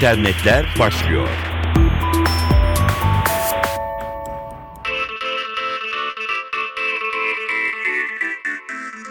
internetler başlıyor.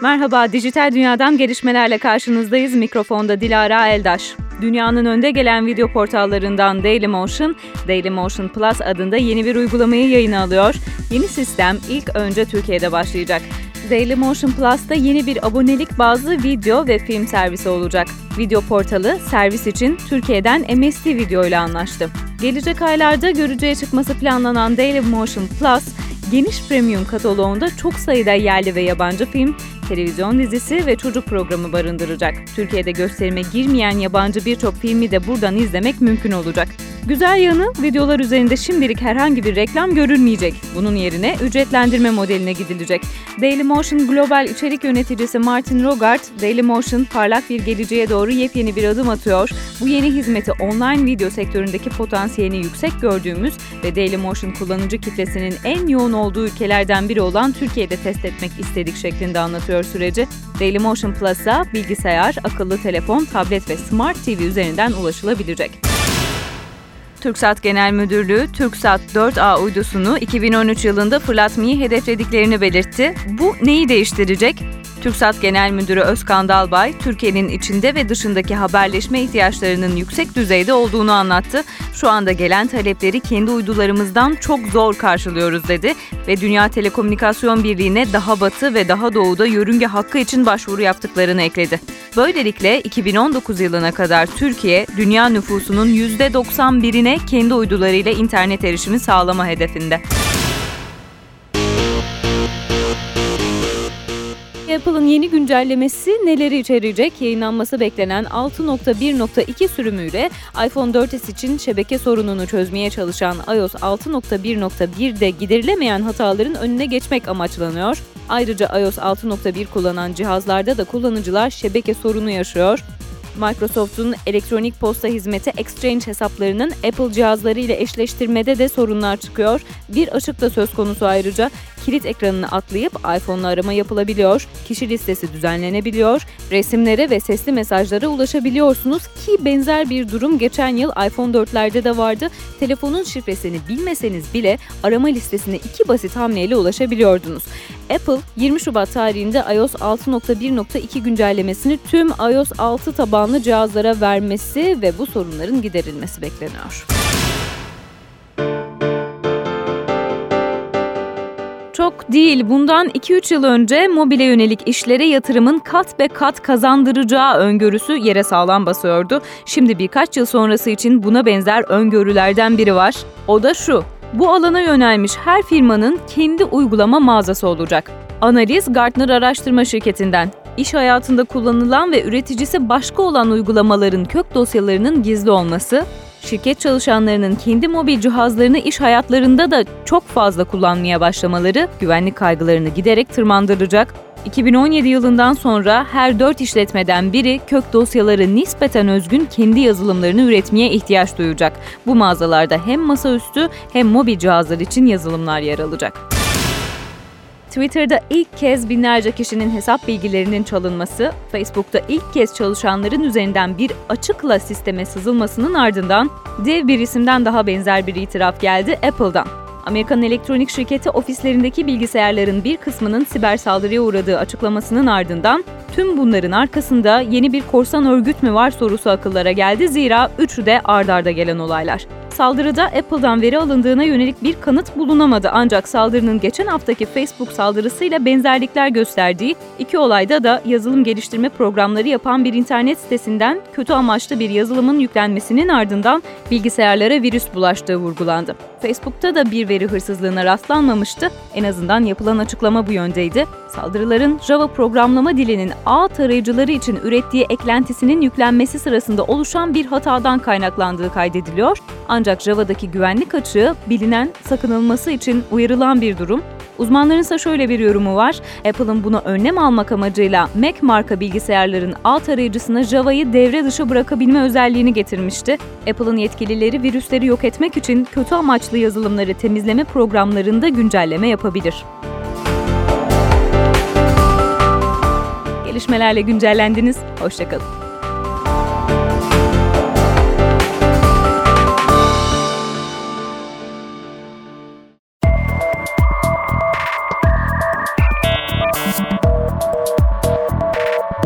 Merhaba, dijital dünyadan gelişmelerle karşınızdayız. Mikrofonda Dilara Eldaş. Dünyanın önde gelen video portallarından Dailymotion, Dailymotion Plus adında yeni bir uygulamayı yayına alıyor. Yeni sistem ilk önce Türkiye'de başlayacak. Dailymotion Plus'ta yeni bir abonelik bazlı video ve film servisi olacak. Video portalı servis için Türkiye'den MST Video ile anlaştı. Gelecek aylarda görücüye çıkması planlanan Dailymotion Plus, geniş premium kataloğunda çok sayıda yerli ve yabancı film, televizyon dizisi ve çocuk programı barındıracak. Türkiye'de gösterime girmeyen yabancı birçok filmi de buradan izlemek mümkün olacak. Güzel yanı videolar üzerinde şimdilik herhangi bir reklam görülmeyecek. Bunun yerine ücretlendirme modeline gidilecek. Dailymotion Global içerik yöneticisi Martin Rogart, Dailymotion parlak bir geleceğe doğru yepyeni bir adım atıyor. Bu yeni hizmeti online video sektöründeki potansiyelini yüksek gördüğümüz ve Dailymotion kullanıcı kitlesinin en yoğun olduğu ülkelerden biri olan Türkiye'de test etmek istedik şeklinde anlatıyor süreci. Dailymotion Plus'a bilgisayar, akıllı telefon, tablet ve Smart TV üzerinden ulaşılabilecek. TürkSat Genel Müdürlüğü TürkSat 4A uydusunu 2013 yılında fırlatmayı hedeflediklerini belirtti. Bu neyi değiştirecek? TürkSat Genel Müdürü Özkan Dalbay, Türkiye'nin içinde ve dışındaki haberleşme ihtiyaçlarının yüksek düzeyde olduğunu anlattı. Şu anda gelen talepleri kendi uydularımızdan çok zor karşılıyoruz dedi ve Dünya Telekomünikasyon Birliği'ne daha batı ve daha doğuda yörünge hakkı için başvuru yaptıklarını ekledi. Böylelikle 2019 yılına kadar Türkiye, dünya nüfusunun %91'ine kendi uydularıyla internet erişimi sağlama hedefinde. Apple'ın yeni güncellemesi neleri içerecek? Yayınlanması beklenen 6.1.2 sürümüyle iPhone 4S için şebeke sorununu çözmeye çalışan iOS 6.1.1'de giderilemeyen hataların önüne geçmek amaçlanıyor. Ayrıca iOS 6.1 kullanan cihazlarda da kullanıcılar şebeke sorunu yaşıyor. Microsoft'un elektronik posta hizmeti Exchange hesaplarının Apple cihazları ile eşleştirmede de sorunlar çıkıyor. Bir açık da söz konusu ayrıca kilit ekranını atlayıp iPhone'la arama yapılabiliyor, kişi listesi düzenlenebiliyor, resimlere ve sesli mesajlara ulaşabiliyorsunuz ki benzer bir durum geçen yıl iPhone 4'lerde de vardı. Telefonun şifresini bilmeseniz bile arama listesine iki basit hamleyle ulaşabiliyordunuz. Apple 20 Şubat tarihinde iOS 6.1.2 güncellemesini tüm iOS 6 tabanlı cihazlara vermesi ve bu sorunların giderilmesi bekleniyor. Değil. Bundan 2-3 yıl önce mobile yönelik işlere yatırımın kat be kat kazandıracağı öngörüsü yere sağlam basıyordu. Şimdi birkaç yıl sonrası için buna benzer öngörülerden biri var. O da şu. Bu alana yönelmiş her firmanın kendi uygulama mağazası olacak. Analiz Gartner Araştırma Şirketi'nden. İş hayatında kullanılan ve üreticisi başka olan uygulamaların kök dosyalarının gizli olması, şirket çalışanlarının kendi mobil cihazlarını iş hayatlarında da çok fazla kullanmaya başlamaları güvenlik kaygılarını giderek tırmandıracak. 2017 yılından sonra her 4 işletmeden biri kök dosyaları nispeten özgün kendi yazılımlarını üretmeye ihtiyaç duyacak. Bu mağazalarda hem masaüstü hem mobil cihazlar için yazılımlar yer alacak. Twitter'da ilk kez binlerce kişinin hesap bilgilerinin çalınması, Facebook'ta ilk kez çalışanların üzerinden bir açıkla sisteme sızılmasının ardından dev bir isimden daha benzer bir itiraf geldi Apple'dan. Amerikan elektronik şirketi ofislerindeki bilgisayarların bir kısmının siber saldırıya uğradığı açıklamasının ardından tüm bunların arkasında yeni bir korsan örgüt mü var sorusu akıllara geldi zira üçü de ardarda gelen olaylar. Saldırıda Apple'dan veri alındığına yönelik bir kanıt bulunamadı ancak saldırının geçen haftaki Facebook saldırısıyla benzerlikler gösterdiği iki olayda da yazılım geliştirme programları yapan bir internet sitesinden kötü amaçlı bir yazılımın yüklenmesinin ardından bilgisayarlara virüs bulaştığı vurgulandı. Facebook'ta da bir veri hırsızlığına rastlanmamıştı. En azından yapılan açıklama bu yöndeydi. Saldırıların Java programlama dilinin ağ tarayıcıları için ürettiği eklentisinin yüklenmesi sırasında oluşan bir hatadan kaynaklandığı kaydediliyor. Ancak Java'daki güvenlik açığı bilinen, sakınılması için uyarılan bir durum. Uzmanların ise şöyle bir yorumu var. Apple'ın buna önlem almak amacıyla Mac marka bilgisayarların alt arayıcısına Java'yı devre dışı bırakabilme özelliğini getirmişti. Apple'ın yetkilileri virüsleri yok etmek için kötü amaçlı yazılımları temizleme programlarında güncelleme yapabilir. Gelişmelerle güncellendiniz. Hoşçakalın.